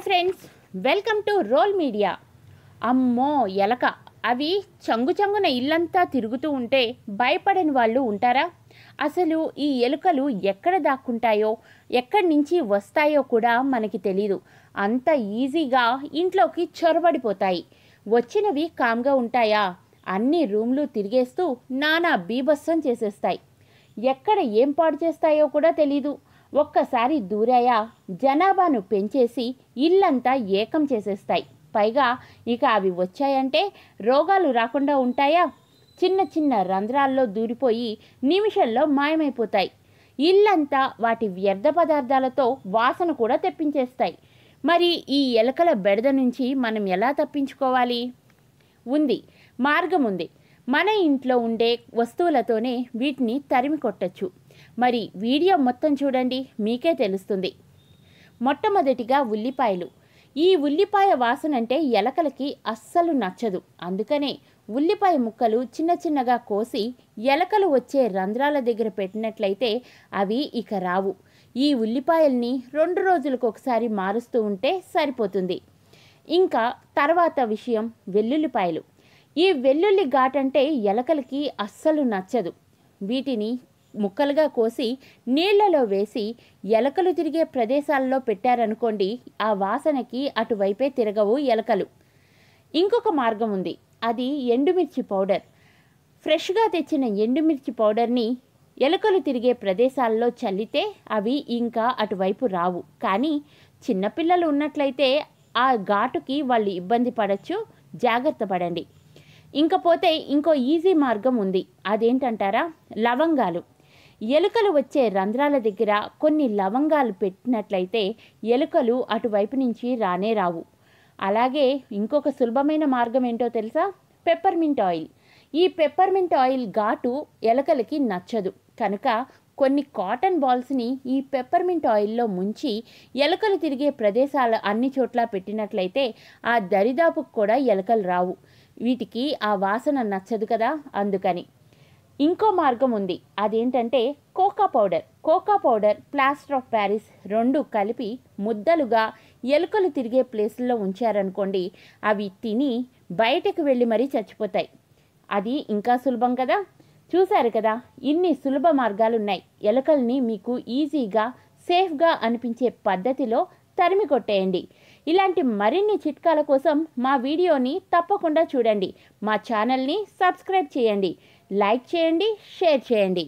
Friends welcome to Role Media. అమ్మో ఎలక. అవి చంగు చంగున ఇల్లంతా తిరుగుతూ ఉంటే భయపడని వాళ్ళు ఉంటారా? అసలు ఈ ఎలుకలు ఎక్కడ దాక్కుంటాయో ఎక్కడి నుంచి వస్తాయో కూడా మనకి తెలీదు. అంత ఈజీగా ఇంట్లోకి చొరబడిపోతాయి. వచ్చినవి కామ్గా ఉంటాయా? అన్ని రూమ్లు తిరిగేస్తూ నానా బీభత్సం చేసేస్తాయి. ఎక్కడ ఏం పాడు చేస్తాయో కూడా తెలీదు. ఒక్కసారి దూరాయా? జనాభాను పెంచేసి ఇల్లంతా ఏకం చేసేస్తాయి. పైగా ఇక అవి వచ్చాయంటే రోగాలు రాకుండా ఉంటాయా? చిన్న చిన్న రంధ్రాల్లో దూరిపోయి నిమిషంలో మాయమైపోతాయి. ఇల్లంతా వాటి వ్యర్థ పదార్థాలతో వాసన కూడా తెప్పించేస్తాయి. మరి ఈ ఎలకల బెడద నుంచి మనం ఎలా తప్పించుకోవాలి? ఉంది. మార్గం ఉంది. మన ఇంట్లో ఉండే వస్తువులతోనే వీటిని తరిమి కొట్టచ్చు. మరి వీడియో మొత్తం చూడండి మీకే తెలుస్తుంది. మొట్టమొదటిగా ఉల్లిపాయలు. ఈ ఉల్లిపాయ వాసన అంటే ఎలకలకి అస్సలు నచ్చదు. అందుకనే ఉల్లిపాయ ముక్కలు చిన్న చిన్నగా కోసి ఎలకలు వచ్చే రంధ్రాల దగ్గర పెట్టినట్లయితే అవి ఇక రావు. ఈ ఉల్లిపాయల్ని రెండు రోజులకు ఒకసారి మారుస్తూ ఉంటే సరిపోతుంది. ఇంకా తర్వాత విషయం వెల్లుల్లిపాయలు. ఈ వెల్లుల్లి ఘాటంటే ఎలకలకి అస్సలు నచ్చదు. వీటిని ముక్కలుగా కోసి నీళ్ళలో వేసి ఎలకలు తిరిగే ప్రదేశాల్లో పెట్టారనుకోండి ఆ వాసనకి అటువైపే తిరగవు ఎలకలు. ఇంకొక మార్గం ఉంది. అది ఎండుమిర్చి పౌడర్. ఫ్రెష్గా తెచ్చిన ఎండుమిర్చి పౌడర్ని ఎలుకలు తిరిగే ప్రదేశాల్లో చల్లితే అవి ఇంకా అటువైపు రావు. కానీ చిన్నపిల్లలు ఉన్నట్లయితే ఆ ఘాటుకి వాళ్ళు ఇబ్బంది పడచ్చు. జాగ్రత్త పడండి. ఇంకపోతే ఇంకో ఈజీ మార్గం ఉంది. అదేంటంటారా? లవంగాలు. ఎలుకలు వచ్చే రంధ్రాల దగ్గర కొన్ని లవంగాలు పెట్టినట్లయితే ఎలుకలు అటువైపు నుంచి రానే రావు. అలాగే ఇంకొక సులభమైన మార్గం ఏంటో తెలుసా? Peppermint oil. ఈ పెప్పర్మింట్ ఆయిల్ ఘాటు ఎలకలకి నచ్చదు. కనుక కొన్ని కాటన్ బాల్స్ని ఈ పెప్పర్మింట్ ఆయిల్లో ముంచి ఎలకలు తిరిగే ప్రదేశాల అన్ని చోట్ల పెట్టినట్లయితే ఆ దరిదాపుకు కూడా ఎలకలు రావు. వీటికి ఆ వాసన నచ్చదు కదా అందుకని. ఇంకో మార్గం ఉంది. అదేంటంటే cocoa powder. Cocoa powder plaster of Paris రెండు కలిపి ముద్దలుగా ఎలుకలు తిరిగే ప్లేసుల్లో ఉంచారనుకోండి అవి తిని బయటకు వెళ్ళి మరీ చచ్చిపోతాయి. అది ఇంకా సులభం కదా? చూశారు కదా ఇన్ని సులభ మార్గాలున్నాయి. ఎలుకల్ని మీకు ఈజీగా సేఫ్గా అనిపించే పద్ధతిలో తరిమి కొట్టేయండి. ఇలాంటి మరిన్ని చిట్కాల కోసం మా వీడియోని తప్పకుండా చూడండి. మా ఛానల్ని సబ్స్క్రైబ్ చేయండి. లైక్ చేయండి షేర్ చేయండి.